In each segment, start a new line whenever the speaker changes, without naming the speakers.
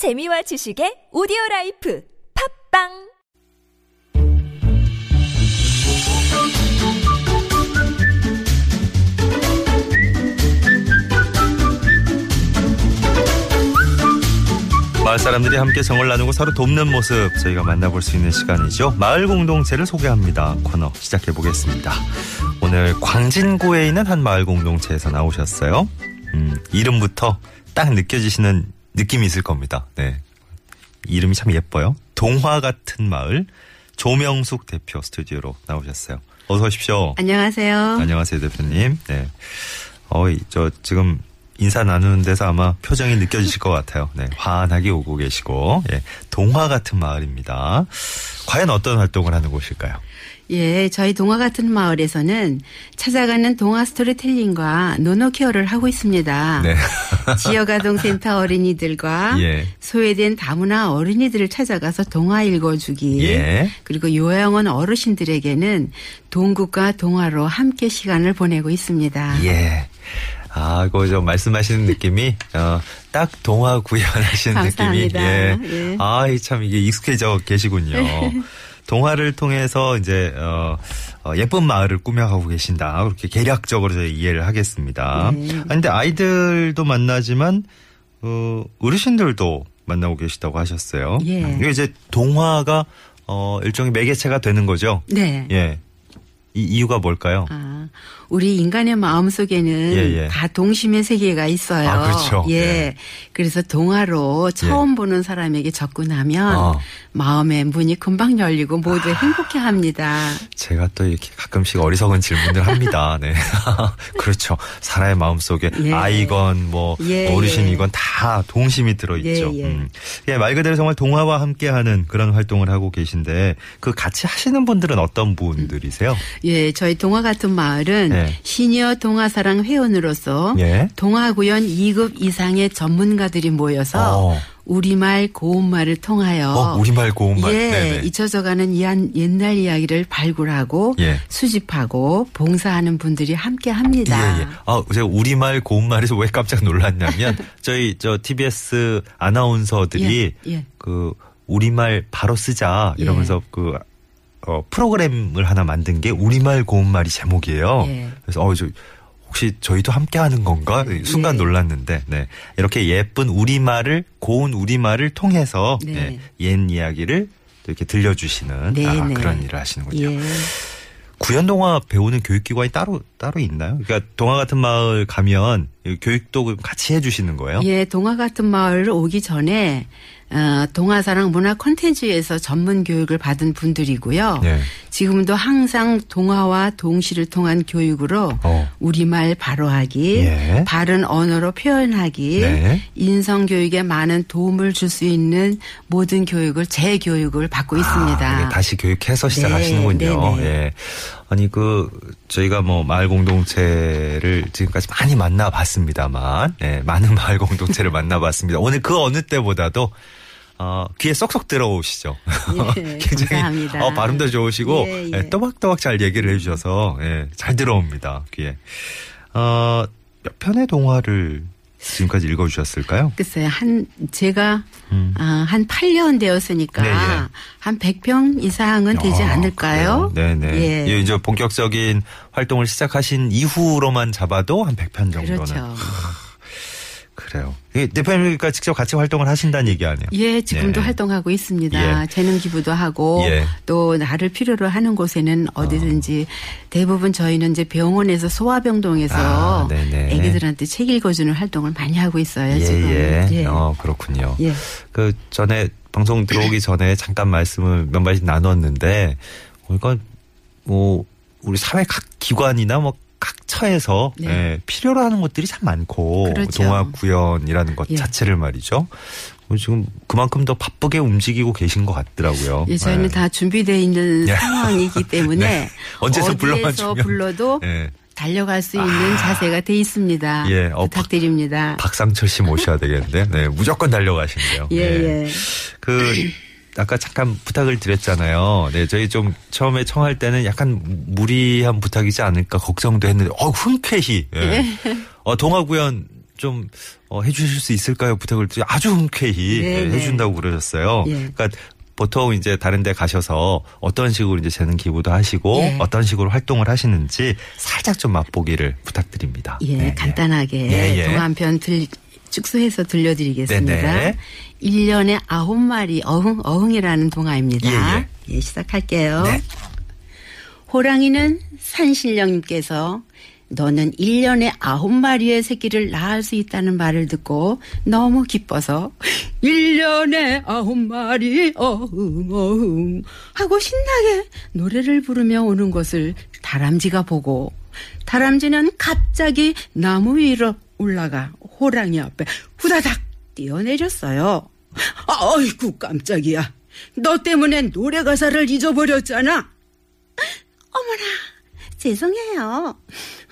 재미와 지식의 오디오 라이프 팟빵
마을 사람들이 함께 정을 나누고 서로 돕는 모습 저희가 만나볼 수 있는 시간이죠. 마을 공동체를 소개합니다. 코너 시작해 보겠습니다. 오늘 광진구에 있는 한 마을 공동체에서 나오셨어요. 음, 이름부터 딱 느껴지시는 느낌이 있을 겁니다. 네. 이름이 참 예뻐요. 동화 같은 마을 조명숙 대표 스튜디오로 나오셨어요. 어서 오십시오.
안녕하세요.
안녕하세요, 대표님. 네. 어, 저 지금 인사 나누는 데서 아마 표정이 느껴지실 것 같아요. 네. 환하게 오고 계시고, 예. 동화 같은 마을입니다. 과연 어떤 활동을 하는 곳일까요?
예, 저희 동화 같은 마을에서는 찾아가는 동화 스토리텔링과 노노케어를 하고 있습니다.
네.
지역아동센터 어린이들과
예.
소외된 다문화 어린이들을 찾아가서 동화 읽어주기
예.
그리고 요양원 어르신들에게는 동국과 동화로 함께 시간을 보내고 있습니다.
예. 아, 그거 저 말씀하시는 느낌이, 어, 딱 동화 구현하시는 느낌이. 예.
예.
아, 이참 이게 익숙해져 계시군요. 동화를 통해서 이제, 어, 어, 예쁜 마을을 꾸며가고 계신다. 그렇게 계략적으로 저희 이해를 하겠습니다.
네.
아, 근데 아이들도 만나지만, 어, 어르신들도 만나고 계시다고 하셨어요.
예.
이게 이제 동화가, 어, 일종의 매개체가 되는 거죠.
네.
예. 이 이유가 뭘까요?
아, 우리 인간의 마음 속에는
예, 예.
다 동심의 세계가 있어요.
아, 그렇죠.
예.
예.
그래서 동화로 처음 보는 사람에게 접근하면
아.
마음의 문이 금방 열리고 모두 행복해 합니다.
제가 또 이렇게 가끔씩 어리석은 질문들 합니다. 네. 그렇죠. 사람의 마음 속에
예.
아이건 뭐
예,
어르신이건 다 동심이 들어있죠.
예, 예.
음. 예, 말 그대로 정말 동화와 함께하는 그런 활동을 하고 계신데 그 같이 하시는 분들은 어떤 분들이세요?
예, 저희 동화 같은 마을은
예.
시니어 동화사랑 회원으로서
예.
동화구연 2급 이상의 전문가들이 모여서
어.
우리말 고운말을 통하여
어, 우리말 고운말.
예,
네네.
잊혀져가는 이한 옛날 이야기를 발굴하고
예.
수집하고 봉사하는 분들이 함께 합니다.
예, 예. 아, 제가 우리말 고운말에서 왜 깜짝 놀랐냐면 저희 저 TBS 아나운서들이
예, 예.
그 우리말 바로 쓰자 이러면서 그 어, 프로그램을 하나 만든 게 우리말 고운말이 제목이에요.
예.
그래서 어, 저 혹시 저희도 함께 하는 건가? 순간
예.
놀랐는데, 네. 이렇게 예쁜 우리말을, 고운 우리말을 통해서,
네.
네. 옛 이야기를 또 이렇게 들려주시는
네,
아,
네.
그런 일을 하시는군요.
예.
구연동화 배우는 교육기관이 따로 따로 있나요? 그러니까 동화 같은 마을 가면 이 교육도 같이 해주시는 거예요?
예, 동화 같은 마을 오기 전에 어, 동화사랑 문화 콘텐츠에서 전문 교육을 받은 분들이고요.
네.
지금도 항상 동화와 동시를 통한 교육으로
어.
우리말 바로하기,
예.
바른 언어로 표현하기,
네.
인성 교육에 많은 도움을 줄 수 있는 모든 교육을 재교육을 받고 있습니다.
아, 이게 다시 교육해서 시작하시는군요.
네, 네.
예. 아니 그 저희가 뭐 마을 공동체를 지금까지 많이 만나봤습니다만, 예, 많은 마을 공동체를 만나봤습니다. 오늘 그 어느 때보다도 어, 귀에 쏙쏙 들어오시죠.
예, 감사합니다.
어, 발음도 좋으시고
예, 예.
예, 또박또박 잘 얘기를 해주셔서 예, 잘 들어옵니다 귀에. 어, 몇 편의 동화를 지금까지 읽어주셨을까요?
글쎄요, 한, 제가,
음.
아, 한 8년 되었으니까,
네, 예.
한 100평 이상은 되지
아,
않을까요?
그래요? 네네.
예.
예, 이제 본격적인 활동을 시작하신 이후로만 잡아도 한 100편 정도는.
그렇죠.
그래요. 이 대표님과 직접 같이 활동을 하신다는 얘기 아니에요?
예, 지금도
예.
활동하고 있습니다.
예.
재능 기부도 하고
예.
또 나를 필요로 하는 곳에는 어디든지 대부분 저희는 이제 병원에서 소아병동에서
아.
애기들한테 책 읽어주는 활동을 많이 하고 있어요.
예,
지금.
예.
예.
어, 그렇군요.
예.
그 전에 방송 들어오기 전에 잠깐 말씀을 몇 마디 나눴는데, 어, 이건 뭐, 우리 사회 각 기관이나 뭐, 각 처에서
네.
예, 필요로 하는 것들이 참 많고
그렇죠.
동화 구연이라는 것
예.
자체를 말이죠. 어, 지금 그만큼 더 바쁘게 움직이고 계신 것 같더라고요.
예, 저희는
예.
다 준비되어 있는
예.
상황이기 때문에
네. 언제서 불러만 주면.
불러도
예.
달려갈 수 있는 자세가 돼 있습니다.
예, 어,
부탁드립니다.
박상철 씨 모셔야 되겠는데, 네, 무조건 달려가신대요.
예,
네.
예.
그 아까 잠깐 부탁을 드렸잖아요. 네, 저희 좀 처음에 청할 때는 약간 무리한 부탁이지 않을까 걱정도 했는데, 어, 흔쾌히. 예. 어, 동화구연 좀 어, 해주실 수 있을까요? 부탁을 드리- 아주 흔쾌히
네,
예,
네.
해준다고 그러셨어요.
예.
그러니까 보통 이제 다른 데 가셔서 어떤 식으로 이제 재능 기부도 하시고
예.
어떤 식으로 활동을 하시는지 살짝 좀 맛보기를 부탁드립니다.
예,
네,
간단하게
예, 예.
동화 한편 들, 축소해서 들려드리겠습니다.
네네.
일 1년에 아홉 마리 어흥, 어흥이라는 동화입니다.
예,
예, 시작할게요.
네.
호랑이는 산신령님께서 너는 1년에 아홉 마리의 새끼를 낳을 수 있다는 말을 듣고 너무 기뻐서 1년에 아홉 마리 어흥 어흥 하고 신나게 노래를 부르며 오는 것을 다람쥐가 보고 다람쥐는 갑자기 나무 위로 올라가 호랑이 앞에 후다닥 뛰어내렸어요. 아이고 깜짝이야. 너 때문에 노래 가사를 잊어버렸잖아. 어머나, 죄송해요.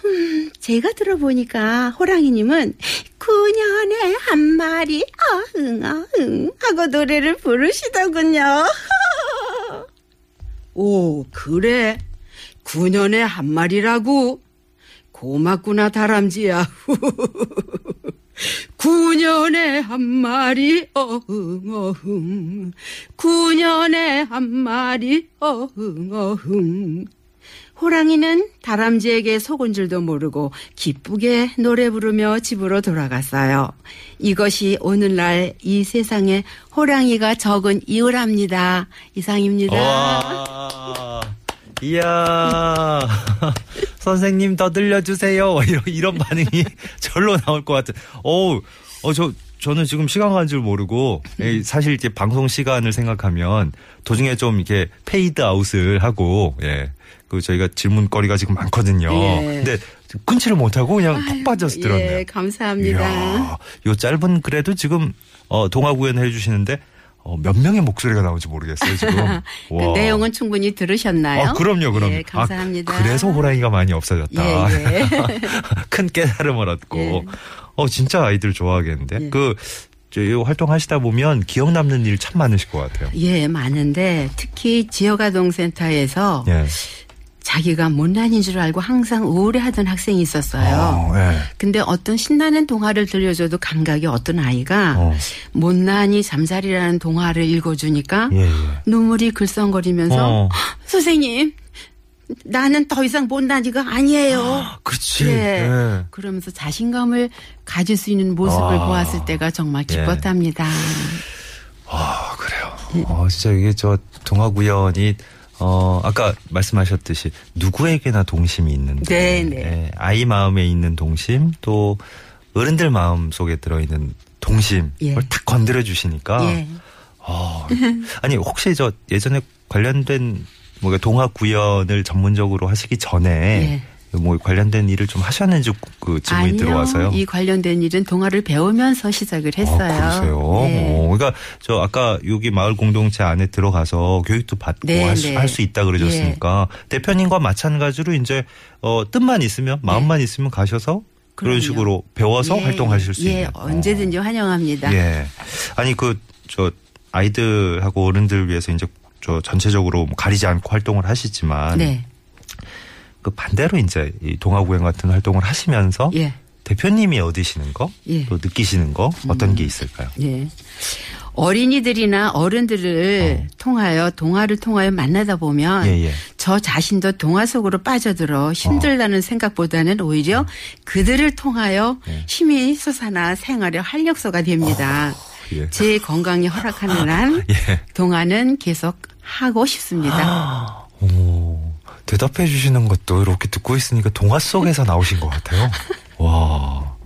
음, 제가 들어보니까 호랑이님은 9년에 한 마리 어흥 어흥 하고 노래를 부르시더군요. 오, 그래. 9년에 한 마리라고? 고맙구나, 다람쥐야. 9년에 한 마리 어흥 어흥 9년에 한 마리 어흥 어흥 호랑이는 다람쥐에게 속은 줄도 모르고 기쁘게 노래 부르며 집으로 돌아갔어요. 이것이 오늘날 이 세상에 호랑이가 적은 이유랍니다. 이상입니다.
와, 이야, 선생님 더 들려주세요. 이런, 이런 반응이 절로 나올 것 같은. 어우, 어, 저, 저는 지금 시간 간 줄 모르고, 예, 사실 이제 방송 시간을 생각하면 도중에 좀 이렇게 페이드 아웃을 하고, 예. 그 저희가 질문거리가 지금 많거든요.
예.
근데 끊지를 못하고 그냥 푹 빠져서 들었네요.
예, 감사합니다.
이야, 요 짧은 글에도 지금 어, 동화 구현을 해주시는데 어, 몇 명의 목소리가 나올지 모르겠어요 지금.
그
와.
내용은 충분히 들으셨나요?
아, 그럼요, 그럼요.
예, 감사합니다.
아, 그래서 호랑이가 많이 없어졌다.
예, 예.
큰 깨달음을 얻고.
예.
어, 진짜 아이들 좋아하겠는데.
예.
그, 저, 이 활동하시다 보면 기억 남는 일 참 많으실 것 같아요.
예, 많은데 특히 지역아동센터에서
예.
자기가 못난인 줄 알고 항상 우울해하던 학생이 있었어요.
어, 예.
근데 어떤 신나는 동화를 들려줘도 감각이 어떤 아이가
어.
못난이 잠자리라는 동화를 읽어주니까
예, 예.
눈물이 글썽거리면서
어.
선생님 나는 더 이상 못난이가 아니에요.
그렇지.
예.
예.
그러면서 자신감을 가질 수 있는 모습을
아.
보았을 때가 정말
예.
기뻤답니다.
아, 그래요. 어, 진짜 이게 저 동화 구연이 어, 아까 말씀하셨듯이 누구에게나 동심이 있는데.
네, 네.
예, 아이 마음에 있는 동심 또 어른들 마음 속에 들어있는 동심을
예.
탁 건드려 주시니까.
예.
어, 아니, 혹시 저 예전에 관련된 뭐 동화 구연을 전문적으로 하시기 전에 뭐 관련된 일을 좀 하셨는지 그 질문이
예. 아니요.
들어와서요.
이 관련된 일은 동화를 배우면서 시작을 했어요.
아, 그러세요.
네.
어, 그러니까 저 아까 여기 마을 공동체 안에 들어가서 교육도 받고
네,
할수
네.
할 수 있다 그러셨으니까 대표님과 마찬가지로 이제 어 뜻만 있으면 마음만 있으면 가셔서 그런
네. 그럼요.
식으로 배워서
예,
활동하실 수
예,
있는.
언제든지 환영합니다.
예. 아니 그 저 아이들하고 어른들 위해서 이제 저 전체적으로 뭐 가리지 않고 활동을 하시지만
네.
그 반대로 이제 이 동아구행 같은 활동을 하시면서
예.
대표님이 얻으시는 거,
예.
또 느끼시는 거 어떤 게 있을까요?
예. 어린이들이나 어른들을 통하여 동화를 통하여 만나다 보면
예, 예.
저 자신도 동화 속으로 빠져들어 힘들다는 생각보다는 오히려 그들을 통하여 힘이 솟아나 생활의 활력소가 됩니다.
예.
제 건강이 허락하는 한
예.
동화는 계속 하고 싶습니다.
오, 대답해 주시는 것도 이렇게 듣고 있으니까 동화 속에서 나오신 것 같아요. 와.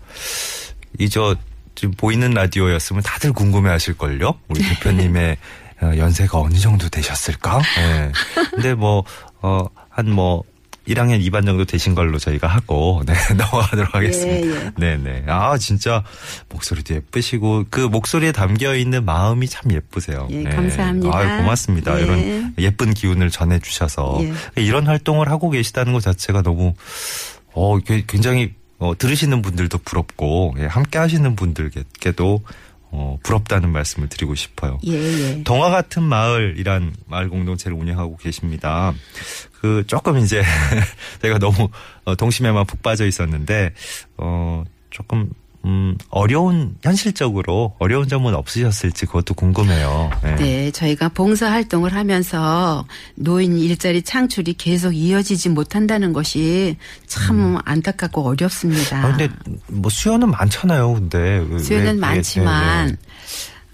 이저 지금 보이는 라디오였으면 다들 궁금해 하실걸요? 우리 대표님의 어, 연세가 어느 정도 되셨을까? 예. 근데 뭐, 어, 한 뭐, 1학년 2반 정도 되신 걸로 저희가 하고, 네, 넘어가도록 하겠습니다.
예, 예.
네 네. 아, 진짜, 목소리도 예쁘시고, 그 목소리에 담겨 있는 마음이 참 예쁘세요.
예, 감사합니다.
아 고맙습니다.
예.
이런 예쁜 기운을 전해 주셔서
예.
이런 활동을 하고 계시다는 것 자체가 너무 어 게- 굉장히 어, 들으시는 분들도 부럽고 예, 함께 하시는 분들께도 어, 부럽다는 말씀을 드리고 싶어요.
예, 예.
동화 같은 마을이란 마을 공동체를 운영하고 계십니다. 그 조금 이제 제가 너무 어, 동심에만 푹 빠져 있었는데 어 조금 음, 어려운, 현실적으로 어려운 점은 없으셨을지 그것도 궁금해요. 네.
네, 저희가 봉사 활동을 하면서 노인 일자리 창출이 계속 이어지지 못한다는 것이 참 안타깝고 어렵습니다.
음. 아, 근데 뭐 수요는 많잖아요, 근데. 왜-
수요는
왜-
많지만
네, 네.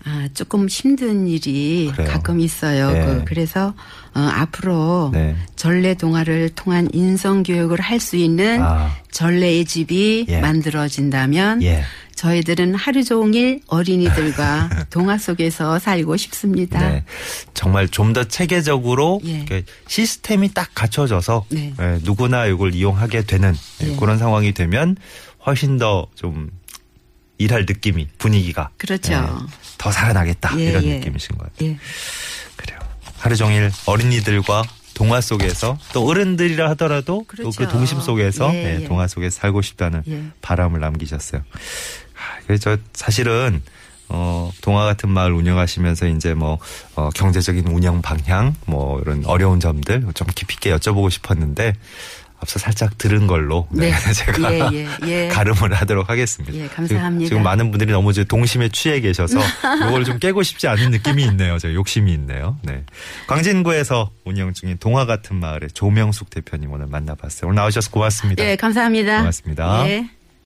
아, 조금 힘든 일이
그래요?
가끔 있어요.
네.
그, 그래서 어, 앞으로
네.
전래 동화를 통한 인성 교육을 할 수 있는
아.
전래의 집이
예.
만들어진다면
예.
저희들은 하루 종일 어린이들과 동화 속에서 살고 싶습니다.
네. 정말 좀 더 체계적으로
예.
시스템이 딱 갖춰져서
네.
예, 누구나 이걸 이용하게 되는 예,
예.
그런 상황이 되면 훨씬 더좀 일할 느낌이 분위기가
그렇죠.
예, 더 살아나겠다
예,
이런
예.
느낌이신 거예요.
예.
그래요. 하루 종일 어린이들과 동화 속에서 또 어른들이라 하더라도 또그
그렇죠.
동심 속에서
예,
예,
예.
동화 속에 살고 싶다는
예.
바람을 남기셨어요. 아, 그래서 저 사실은 어, 동화 같은 마을 운영하시면서 이제 뭐, 어, 경제적인 운영 방향, 뭐, 이런 어려운 점들 좀 깊이 있게 여쭤보고 싶었는데, 앞서 살짝 들은 걸로 네,
네.
제가
예, 예, 예.
가름을 하도록 하겠습니다.
예, 감사합니다.
지금, 지금 많은 분들이 너무 동심에 취해 계셔서 이걸 좀 깨고 싶지 않은 느낌이 있네요. 저 욕심이 있네요. 네. 광진구에서 운영 중인 동화 같은 마을의 조명숙 대표님 오늘 만나봤어요. 오늘 나오셔서 고맙습니다.
예, 감사합니다.
고맙습니다.
예.